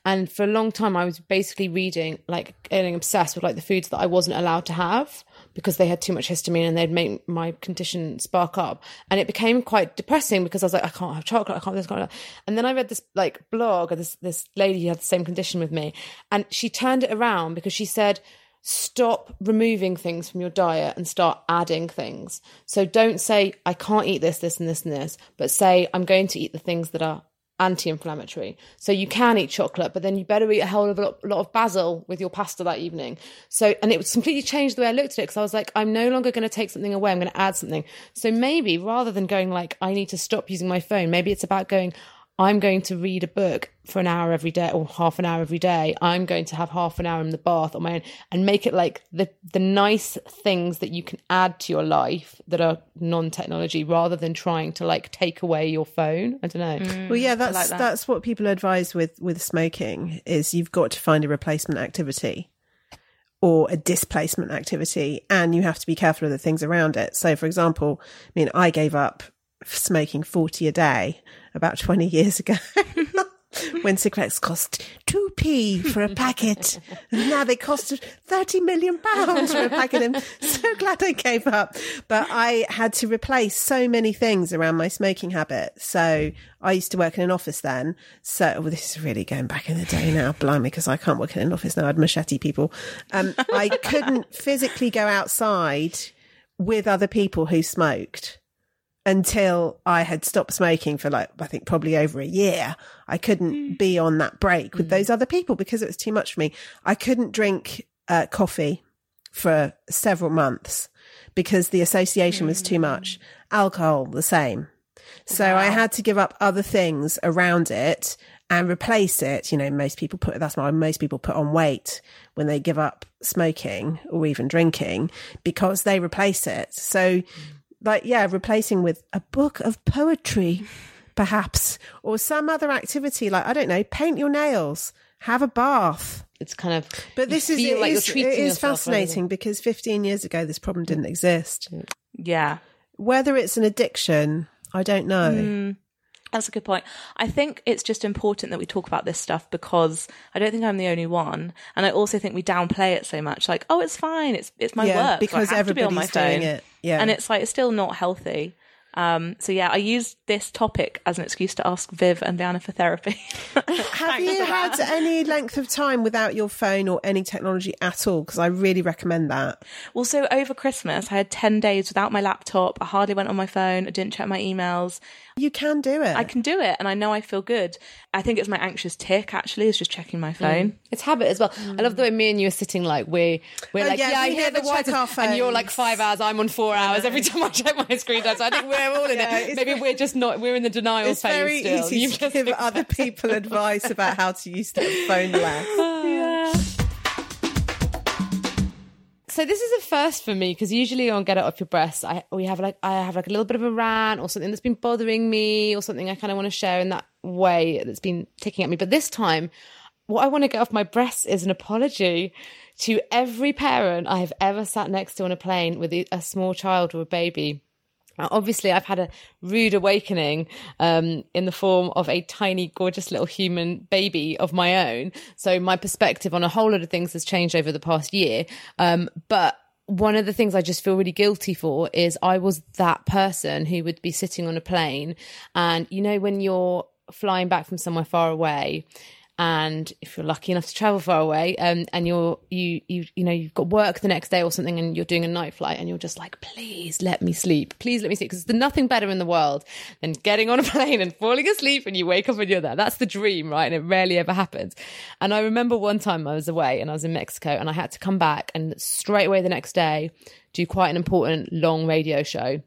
And for a long time, I was basically reading, like getting obsessed with like the foods that I wasn't allowed to have because they had too much histamine and they'd make my condition spark up. And it became quite depressing because I was like, I can't have chocolate, I can't have this. And then I read this like blog of this, this lady who had the same condition with me. And she turned it around because she said, stop removing things from your diet and start adding things. So don't say, I can't eat this, this, and this, and this, but say, I'm going to eat the things that are anti-inflammatory. So you can eat chocolate, but then you better eat a whole of a lot, lot of basil with your pasta that evening. So, and it was completely changed the way I looked at it because I was like, I'm no longer going to take something away. I'm going to add something. So maybe rather than going like, I need to stop using my phone, maybe it's about going, I'm going to read a book for an hour every day or half an hour every day. I'm going to have half an hour in the bath on my own and make it like the the nice things that you can add to your life that are non-technology rather than trying to like take away your phone. I don't know. Mm. Well, yeah, that's like that. that's what people advise with with smoking is you've got to find a replacement activity or a displacement activity, and you have to be careful of the things around it. So, for example, I mean, I gave up smoking forty a day about twenty years ago. When cigarettes cost two p for a packet, and now they cost thirty million pounds for a packet. I'm so glad I gave up, but I had to replace so many things around my smoking habit. So I used to work in an office then. So well, this is really going back in the day now, blimey, because I can't work in an office now. I'd machete people. Um, I couldn't physically go outside with other people who smoked until I had stopped smoking for like, I think probably over a year. I couldn't hmm. be on that break with hmm. those other people because it was too much for me. I couldn't drink uh, coffee for several months because the association was too much. Hmm. Alcohol, the same. So I had to give up other things around it and replace it. You know, most people put, that's why most people put on weight when they give up smoking or even drinking because they replace it. So, like, yeah, replacing with a book of poetry, perhaps, or some other activity like, I don't know, paint your nails, have a bath. It's kind of But this is, it like is, it is yourself rather than- fascinating because 15 years ago, this problem didn't exist. Yeah. Whether it's an addiction, I don't know. Mm. That's a good point. I think it's just important that we talk about this stuff because I don't think I'm the only one, and I also think we downplay it so much. Like, oh, it's fine. It's it's my Yeah, work. because I have to be on my everybody's doing it. Yeah. and it's like it's still not healthy. Um, so yeah, I used this topic as an excuse to ask Viv and Diana for therapy. Have you had any length of time without your phone or any technology at all? Because I really recommend that. well, so over Christmas, I had ten days without my laptop. I hardly went on my phone. I didn't check my emails. You can do it. I can do it, and I know I feel good. I think it's my anxious tic actually is just checking my phone. Mm. It's habit as well. I love the way me and you are sitting like we're we're Oh, like yeah, yeah, I hear the never check Wi-Fi and you're like five hours. I'm on four hours every time I check my screen time. So I think we're all in Yeah, it. it's Maybe we're just not. We're in the denial it's phase very still. easy You've to give other people advice about how to use their phone less. So this is a first for me because usually on Get It Off Your Breast, I we have like I have like a little bit of a rant or something that's been bothering me or something I kind of want to share in that way that's been ticking at me. But this time, what I want to get off my breast is an apology to every parent I have ever sat next to on a plane with a a small child or a baby. Now, Obviously, I've had a rude awakening um, in the form of a tiny, gorgeous little human baby of my own. So my perspective on a whole lot of things has changed over the past year. Um, but one of the things I just feel really guilty for is I was that person who would be sitting on a plane, and you know when you're flying back from somewhere far away and if you're lucky enough to travel far away um, and you're you you you know you've got work the next day or something and you're doing a night flight and you're just like please let me sleep. Please let me sleep. Because there's nothing better in the world than getting on a plane and falling asleep and you wake up and you're there. That's the dream right? And it rarely ever happens. And i remember one time i was away and i was in mexico and i had to come back and straight away the next day do quite an important long radio show.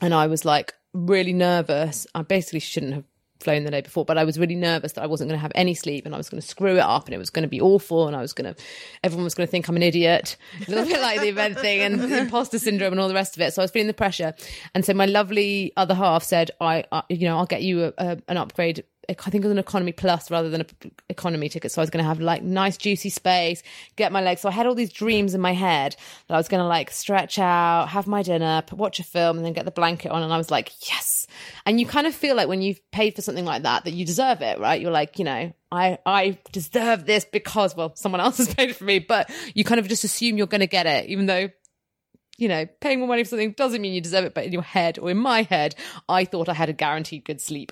And I was like really nervous. I basically shouldn't have flown the day before, but I was really nervous that I wasn't going to have any sleep and I was going to screw it up and it was going to be awful and I was going to, everyone was going to think I'm an idiot, a little bit like the event thing and imposter syndrome and all the rest of it. So I was feeling the pressure. And so my lovely other half said, I, I you know, I'll get you a, a, an upgrade I think it was an economy plus rather than an economy ticket. So I was going to have like nice juicy space, get my legs. So I had all these dreams in my head that I was going to like stretch out, have my dinner, watch a film, and then get the blanket on. And I was like, yes. And you kind of feel like when you've paid for something like that, that you deserve it, right? You're like, you know, I, I deserve this because, well, someone else has paid for me, but you kind of just assume you're going to get it, even though you know, paying more money for something doesn't mean you deserve it, but in your head or in my head, I thought I had a guaranteed good sleep.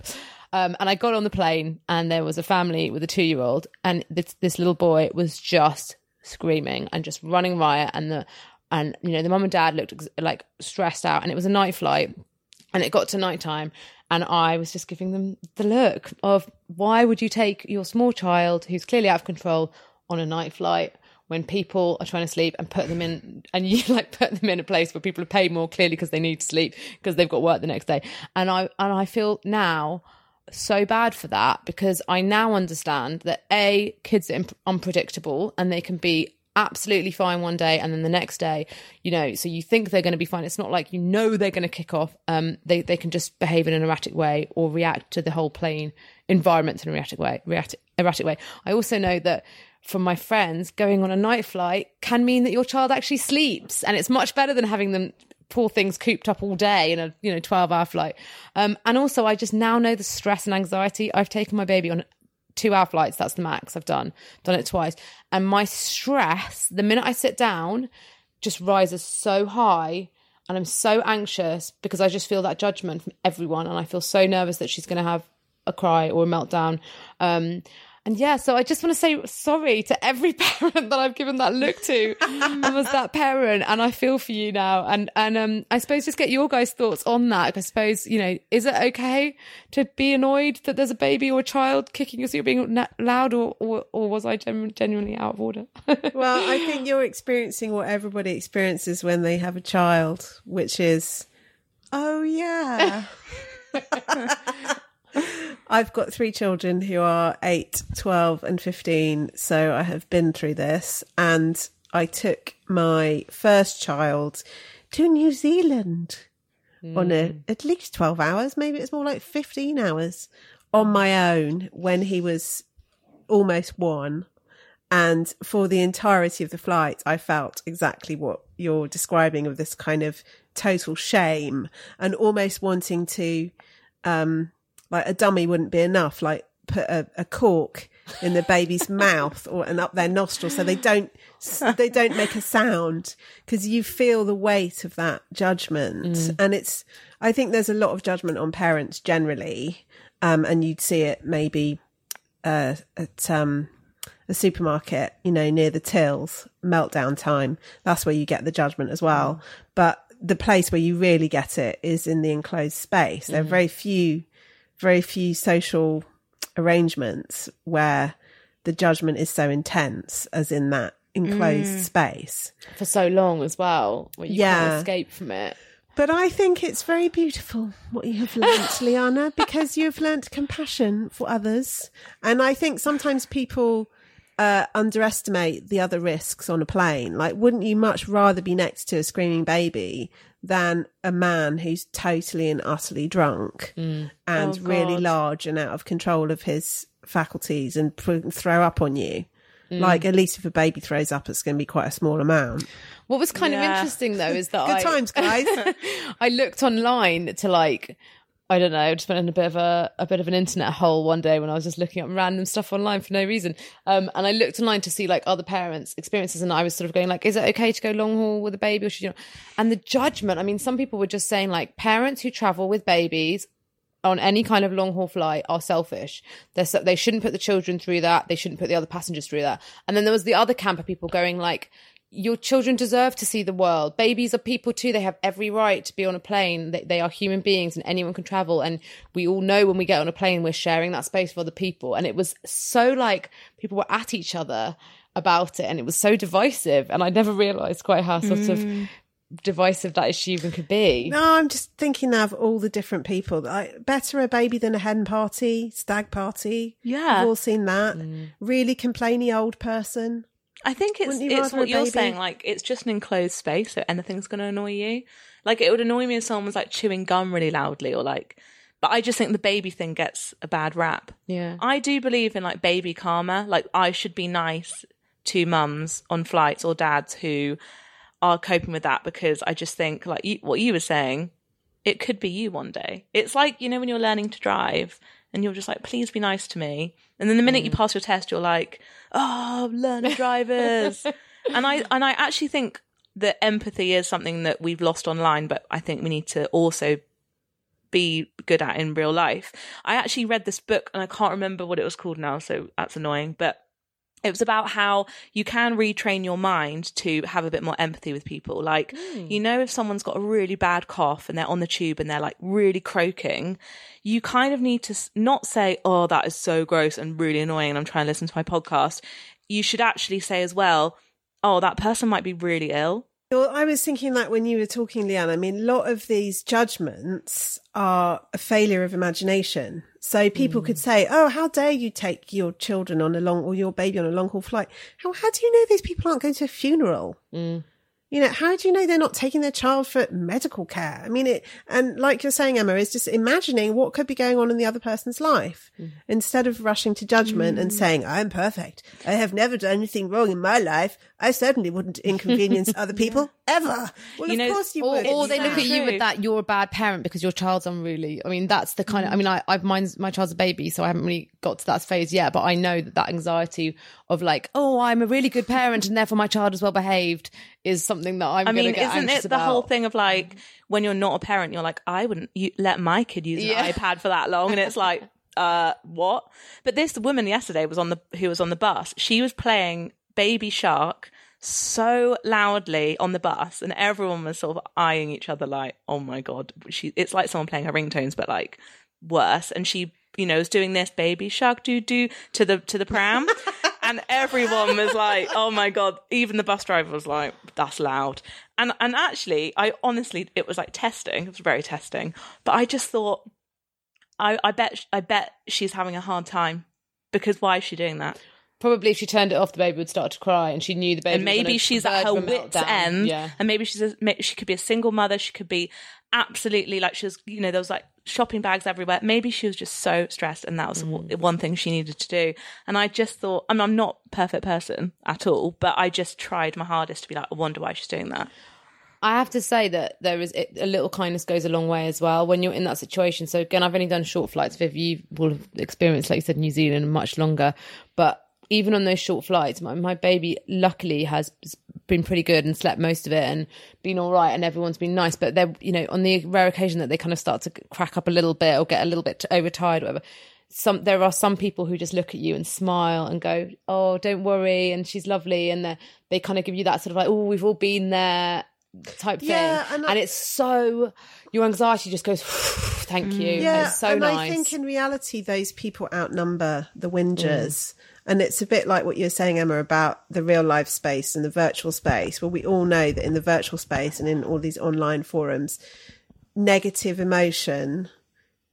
Um, and I got on the plane, and there was a family with a two year old, and this, this little boy was just screaming and just running riot. And the and you know the mum and dad looked like stressed out, and it was a night flight, and it got to night time, and I was just giving them the look of why would you take your small child who's clearly out of control on a night flight when people are trying to sleep and put them in and you like put them in a place where people are paid more clearly because they need to sleep because they've got work the next day and i and i feel now so bad for that because I now understand that A, kids are imp- unpredictable and they can be absolutely fine one day and then the next day, you know, so you think they're going to be fine. It's not like you know they're going to kick off. Um, they, they can just behave in an erratic way or react to the whole plane environment in an erratic way, react, erratic way. I also know that from my friends, going on a night flight can mean that your child actually sleeps and it's much better than having them poor things cooped up all day in a you know 12 hour flight. Um, and also i just now know the stress and anxiety. I've taken my baby on two hour flights. That's the max i've done done it twice. And my stress the minute i sit down just rises so high and i'm so anxious because i just feel that judgment from everyone and i feel so nervous that she's going to have a cry or a meltdown. Um, and yeah, so I just want to say sorry to every parent that I've given that look to and was that parent. And I feel for you now. And, and, um, I suppose just get your guys' thoughts on that. I suppose, you know, is it okay to be annoyed that there's a baby or a child kicking you so you're being loud or, or, or was I genu- genuinely out of order? well, I think you're experiencing what everybody experiences when they have a child, which is, oh yeah. I've got three children who are 8, 12, and 15. So I have been through this. And I took my first child to New Zealand mm. on a, hmm. at least 12 hours. Maybe it's more like 15 hours on my own when he was almost one. And for the entirety of the flight, I felt exactly what you're describing of this kind of total shame and almost wanting to, um, like a dummy wouldn't be enough. Like put a, a cork in the baby's mouth or and up their nostril so they don't they don't make a sound because you feel the weight of that judgment mm. and it's i think there's a lot of judgment on parents generally um, and you'd see it maybe uh, at um, a supermarket you know near the tills meltdown time that's where you get the judgment as well mm. but the place where you really get it is in the enclosed space there are mm. very few very few social arrangements where the judgment is so intense as in that enclosed mm. space for so long as well where you yeah. can't escape from it but I think it's very beautiful what you have learnt, Lliana, because you've learnt compassion for others. And I think sometimes people uh, underestimate the other risks on a plane. Like, wouldn't you much rather be next to a screaming baby than a man who's totally and utterly drunk mm. and oh, really large and out of control of his faculties and throw up on you? Mm. Like, at least if a baby throws up, it's going to be quite a small amount. What was kind yeah. of interesting though is that good I, times, guys. I looked online to like I don't know, I just went in a bit of a, a bit of an internet hole one day when I was just looking up random stuff online for no reason. Um, and I looked online to see like other parents' experiences, and I was sort of going like, is it okay to go long haul with a baby, or should you? Know? And the judgment. I mean, some people were just saying like parents who travel with babies on any kind of long haul flight are selfish. They're, they shouldn't put the children through that. They shouldn't put the other passengers through that. And then there was the other camp of people going like, your children deserve to see the world. Babies are people too. They have every right to be on a plane. They, they, are human beings and anyone can travel. And we all know when we get on a plane, we're sharing that space for other people. And it was so like people were at each other about it and it was so divisive. And I never realized quite how sort mm. of divisive that issue even could be. No, I'm just thinking now of all the different people. Like, better a baby than a hen party, stag party. Yeah. We've all seen that. Really complainy old person. I think it's it's what you're baby? saying. Like it's just an enclosed space, so anything's going to annoy you. Like it would annoy me if someone was like chewing gum really loudly, or like. But I just think the baby thing gets a bad rap. Yeah. I do believe in like baby karma. Like I should be nice to mums on flights or dads who are coping with that because I just think like you, what you were saying, it could be you one day. It's like you know when you're learning to drive and you're just like, please be nice to me, and then the minute you mm. pass your test, you're like, oh, learner drivers, and I and I actually think that empathy is something that we've lost online, but I think we need to also be good at in real life. I actually read this book and I can't remember what it was called now, so that's annoying. But it was about how you can retrain your mind to have a bit more empathy with people. Like, hmm. you know, if someone's got a really bad cough and they're on the tube and they're like really croaking, you kind of need to not say, Oh, that is so gross and really annoying. And I'm trying to listen to my podcast. You should actually say as well, Oh, that person might be really ill. Well, I was thinking that when you were talking, Lliana, I mean, a lot of these judgments are a failure of imagination. So people could mm. say, Oh, how dare you take your children on a long or your baby on a long haul flight? How, how do you know these people aren't going to a funeral? Mm. You know, how do you know they're not taking their child for medical care? I mean, it, and like you're saying, Emma, is just imagining what could be going on in the other person's life mm. instead of rushing to judgment and mm. saying, I'm perfect. I have never done anything wrong in my life. I certainly wouldn't inconvenience other people ever. Well, You of know, course you or, would. or they look at you with that you're a bad parent because your child's unruly. I mean, that's the kind of. I mean, mm. I, I've mine's my child's a baby, so I haven't really got to that phase yet. But I know that that anxiety of like, oh, I'm a really good parent, and therefore my child is well behaved, is something that I'm. I mean, isn't it the whole thing of like when you're not a parent, you're like, I wouldn't you, let my kid use Yeah. an iPad for that long, and it's like, uh, what? But this woman yesterday was on the who was on the bus. She was playing Baby Shark so loudly on the bus, and everyone was sort of eyeing each other like, oh my god, she. It's like someone playing her ringtones, but like worse. And she, you know, was doing this Baby Shark do do to the to the pram. And everyone was like, "Oh my god!" Even the bus driver was like, "That's loud." And and actually, I honestly, it was like testing. It was very testing. But I just thought, I I bet I bet she's having a hard time because why is she doing that? Probably if she turned it off, the baby would start to cry, and she knew the baby. and maybe she's at her wits meltdown. end Yeah. and maybe she's a, she could be a single mother she could be absolutely like she was you know there was like shopping bags everywhere maybe she was just so stressed and that was Mm. one thing she needed to do and i just thought I mean, i'm not a perfect person at all but i just tried my hardest to be like i wonder why she's doing that I have to say that there is a little kindness goes a long way as well when you're in that situation. So again, I've only done short flights. Viv, you will have experienced, like you said, New Zealand much longer. But even on those short flights, my, my baby luckily has been pretty good and slept most of it and been all right, and everyone's been nice. But they're, you know, on the rare occasion that they kind of start to crack up a little bit or get a little bit overtired, or whatever. Some there are some people who just look at you and smile and go, "Oh, don't worry," and she's lovely, and they they kind of give you that sort of like, "Oh, we've all been there." type thing Yeah, and and, I- it's so your anxiety just goes thank you Yeah, it's so and nice I think in reality, those people outnumber the whingers. Mm. And it's a bit like what you're saying, Emma, about the real life space and the virtual space. Well, we all know that in the virtual space and in all these online forums, negative emotion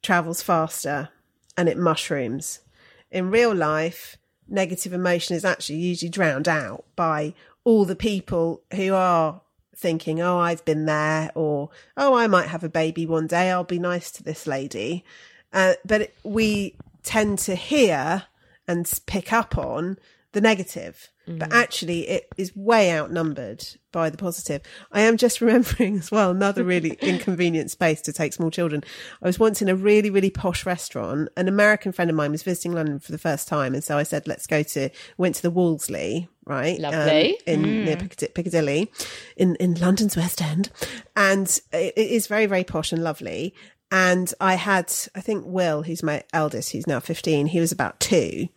travels faster and it mushrooms. In real life, negative emotion is actually usually drowned out by all the people who are thinking, oh, I've been there, or oh, I might have a baby one day. I'll be nice to this lady. Uh, but we tend to hear and pick up on the negative, but actually it is way outnumbered by the positive. I am just remembering as well another really inconvenient space to take small children. I was once in a really, really posh restaurant. An American friend of mine was visiting London for the first time. And so I said, let's go to, went to the Wolseley, right? Um, Lovely. in near Piccad- Piccadilly in, in London's West End. And it, it is very, very posh and lovely. And I had, I think Will, who's my eldest, who's now 15, he was about two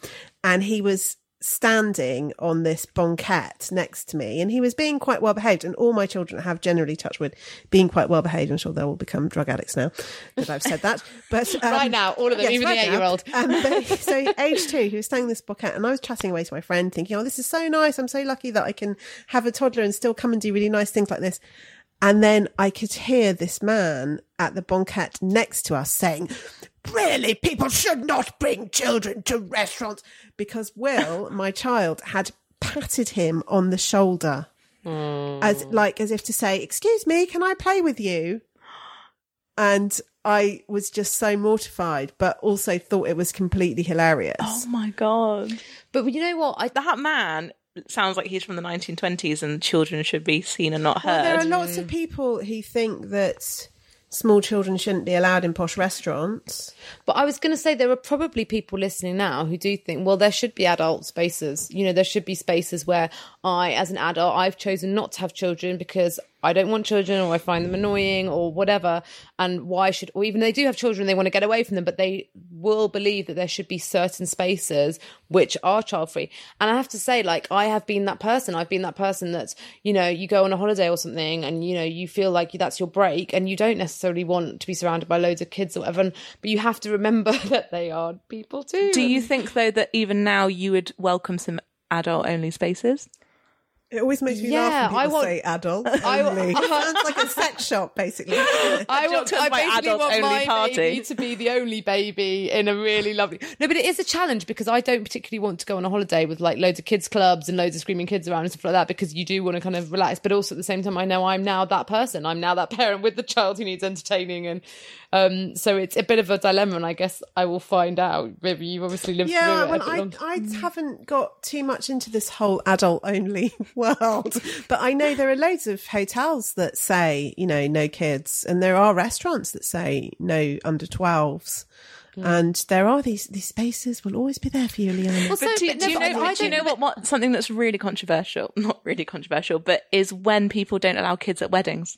and he was standing on this banquette next to me and he was being quite well behaved and all my children have generally touched wood being quite well behaved i'm sure they will all become drug addicts now that i've said that. But um, Right now, all of them, even the eight-year-old. um, so age two he was standing this banquette and i was chatting away to my friend thinking oh this is so nice. I'm so lucky that i can have a toddler and still come and do really nice things like this And then I could hear this man at the banquette next to us saying, Really, people should not bring children to restaurants. Because Will, my child, had patted him on the shoulder as hmm. like as if to say, Excuse me, can I play with you? And I was just so mortified, but also thought it was completely hilarious. Oh my god. But you know what? I That man sounds like he's from the 1920s and children should be seen and not Well, heard. there are lots of people who think that small children shouldn't be allowed in posh restaurants. But I was going to say there are probably people listening now who do think, well, there should be adult spaces. You know, there should be spaces where I, as an adult, I've chosen not to have children because I don't want children or I find them annoying or whatever. And why should, or even they do have children, they want to get away from them, but they will believe that there should be certain spaces which are child free. And I have to say, like, I have been that person. I've been that person that's, you know, you go on a holiday or something and, you know, you feel like that's your break and you don't necessarily want to be surrounded by loads of kids or whatever. And, but you have to remember that they are people too. Do you think though that even now you would welcome some adult only spaces? It always makes me Yeah, laugh when I people want- say adult I- only. It sounds like a sex shop, basically. I want, I my basically adult want my party. baby to be the only baby in a really lovely. No, but it is a challenge because I don't particularly want to go on a holiday with like loads of kids clubs and loads of screaming kids around and stuff like that because you do want to kind of relax. But also at the same time, I know I'm now that person. I'm now that parent with the child who needs entertaining, and um, so it's a bit of a dilemma. And I guess I will find out. Maybe you've obviously lived Yeah, through it. well, I, I haven't got too much into this whole adult only world, but I know there are loads of hotels that say, you know, no kids, and there are restaurants that say no under 12s. And there are these these spaces will always be there for you, Lliana. Well, so- do, but do no, you know, I do you know what, what something that's really controversial? Not really controversial, but is when people don't allow kids at weddings.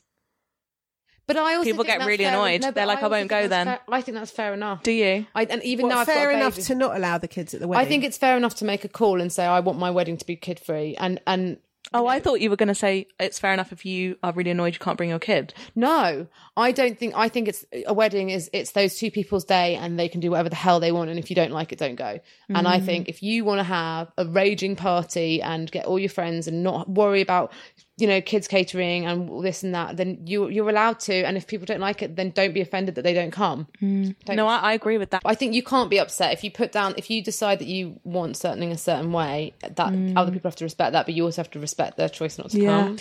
But I also People get really fair- annoyed. no, They're like, "I also won't go then." fair- I think that's fair enough. Do you? I, and even Well, now, I've got fair enough baby. to not allow the kids at the wedding. I think it's fair enough to make a call and say I want my wedding to be kid free, and and Oh, I thought you were going to say it's fair enough if you are really annoyed you can't bring your kid. No, I don't think. I think it's a wedding is it's those two people's day, and they can do whatever the hell they want. And if you don't like it, don't go. And I mm. think if you want to have a raging party and get all your friends and not worry about you know kids catering and all this and that, then you you're allowed to. And if people don't like it, then don't be offended that they don't come. Mm. Don't- No, I, I agree with that. I think you can't be upset if you put down if you decide that you want something a certain way. That mm. other people have to respect that, but you also have to respect their choice not to Yeah. come.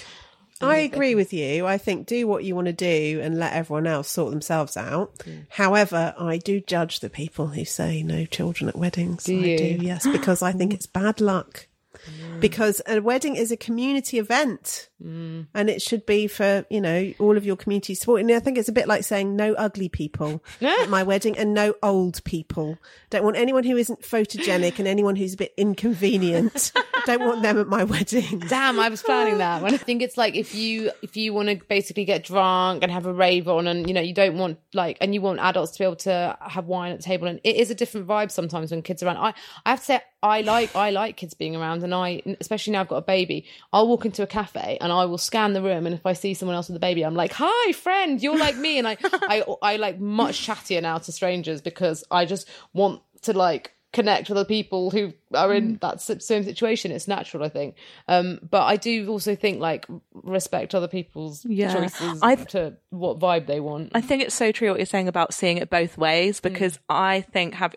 I agree with you. I think do what you want to do and let everyone else sort themselves out. Mm. However, I do judge the people who say no children at weddings. I you? do, yes, because I think it's bad luck. Mm. Because a wedding is a community event mm. and it should be for, you know, all of your community support. And I think it's a bit like saying no ugly people at my wedding and no old people. Don't want anyone who isn't photogenic and anyone who's a bit inconvenient. Don't want them at my wedding. Damn, I was planning that. When I think it's like if you if you want to basically get drunk and have a rave on, and you know you don't want like, and you want adults to be able to have wine at the table, and it is a different vibe sometimes when kids are around. I I have to say I like I like kids being around, and I especially now I've got a baby. I'll walk into a cafe and I will scan the room, and if I see someone else with a baby, I'm like, "Hi, friend, you're like me," and I I I like much chattier now to strangers because I just want to like connect with other people who are in that same situation. It's natural, I think. Um, but I do also think like respect other people's Yeah. choices I've, to what vibe they want. I think it's so true what you're saying about seeing it both ways because I think have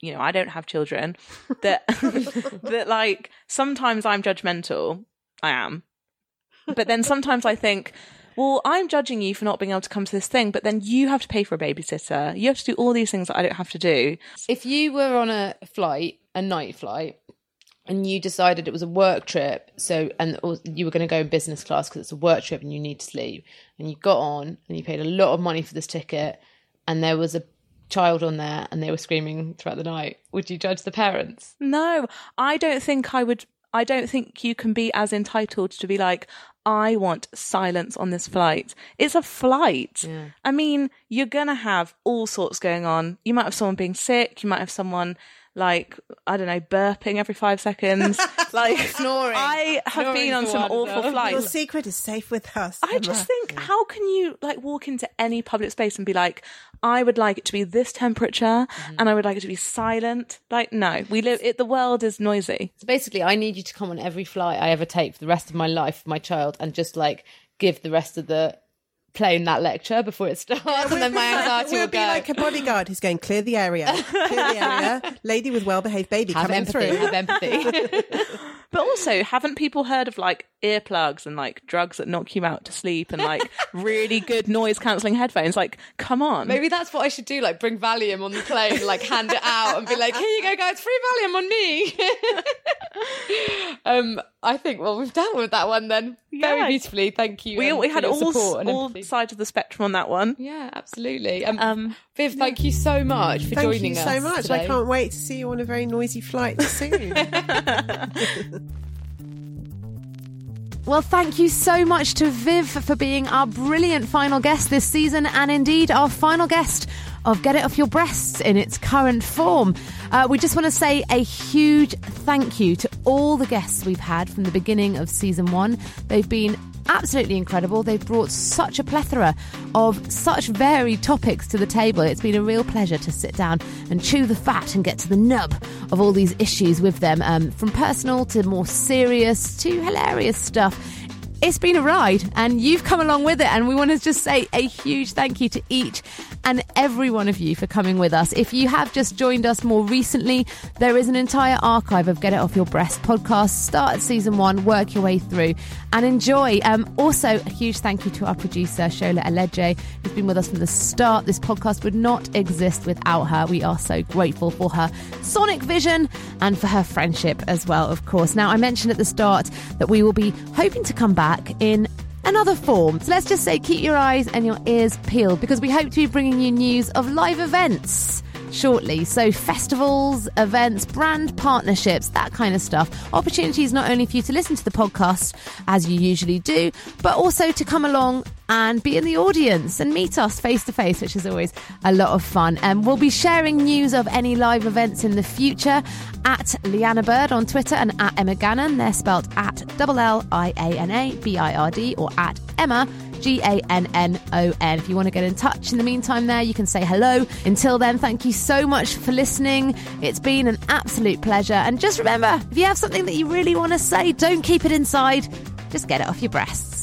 you know I don't have children that that like sometimes I'm judgmental I am but then sometimes I think well I'm judging you for not being able to come to this thing but then you have to pay for a babysitter you have to do all these things that I don't have to do if you were on a flight, a night flight, and you decided it was a work trip, so and you were going to go in business class because it's a work trip and you need to sleep, and you got on and you paid a lot of money for this ticket, and there was a child on there and they were screaming throughout the night, would you judge the parents? No, I don't think I would. I don't think you can be as entitled to be like, I want silence on this flight. It's a flight. I mean, you're going to have all sorts going on. You might have someone being sick. You might have someone like I don't know, burping every five seconds, like Snoring. I have Snoring's been on some awful though. Your secret is safe with us. I just think, how can you like walk into any public space and be like, I would like it to be this temperature, mm-hmm. and I would like it to be silent? Like, no, we live. It, the world is noisy. So basically, I need you to come on every flight I ever take for the rest of my life, my child, and just like give the rest of the plane that lecture before it starts, and then my anxiety We'll will be go. like a bodyguard who's going clear the area, clear the area. Lady with well-behaved baby have coming empathy, through. have empathy. But also, haven't people heard of like earplugs and like drugs that knock you out to sleep and like really good noise cancelling headphones? Like, come on. Maybe that's what I should do. Like, bring Valium on the plane, like hand it out, and be like, "Here you go, guys, free Valium on me." um, I think well, we've dealt with that one then very Yeah. beautifully. Thank you. we, um, we had all, support and all empathy. sides of the spectrum on that one. Yeah, absolutely. Um, Um, Viv, thank you so much for joining us. Thank you so much. I can't wait to see you on a very noisy flight soon. Well, thank you so much to Viv for being our brilliant final guest this season, and indeed our final guest of Get It Off Your Breasts in its current form. Uh, we just want to say a huge thank you to all the guests we've had from the beginning of season one. They've been absolutely incredible. They've brought such a plethora of such varied topics to the table. It's been a real pleasure to sit down and chew the fat and get to the nub of all these issues with them, um, from personal to more serious to hilarious stuff. It's been a ride and you've come along with it. And we want to just say a huge thank you to each and every one of you for coming with us. If you have just joined us more recently, there is an entire archive of Get It Off Your Breast podcast. Start at season one, work your way through and enjoy. Um, also, a huge thank you to our producer, Shola Aleje, who's been with us from the start. This podcast would not exist without her. We are so grateful for her sonic vision and for her friendship as well, of course. Now, I mentioned at the start that we will be hoping to come back in another form. So let's just say keep your eyes and your ears peeled because we hope to be bringing you news of live events shortly. So, festivals, events, brand partnerships, that kind of stuff. Opportunities not only for you to listen to the podcast as you usually do, but also to come along and be in the audience and meet us face to face, which is always a lot of fun. And we'll be sharing news of any live events in the future at Lliana Bird on Twitter and at Emma Gannon. They're spelled at double L I A N A B I R D or at Emma. G A N N O N. If you want to get in touch in the meantime, there you can say hello. Until then, thank you so much for listening. It's been an absolute pleasure. And just remember if you have something that you really want to say, don't keep it inside, just get it off your breasts.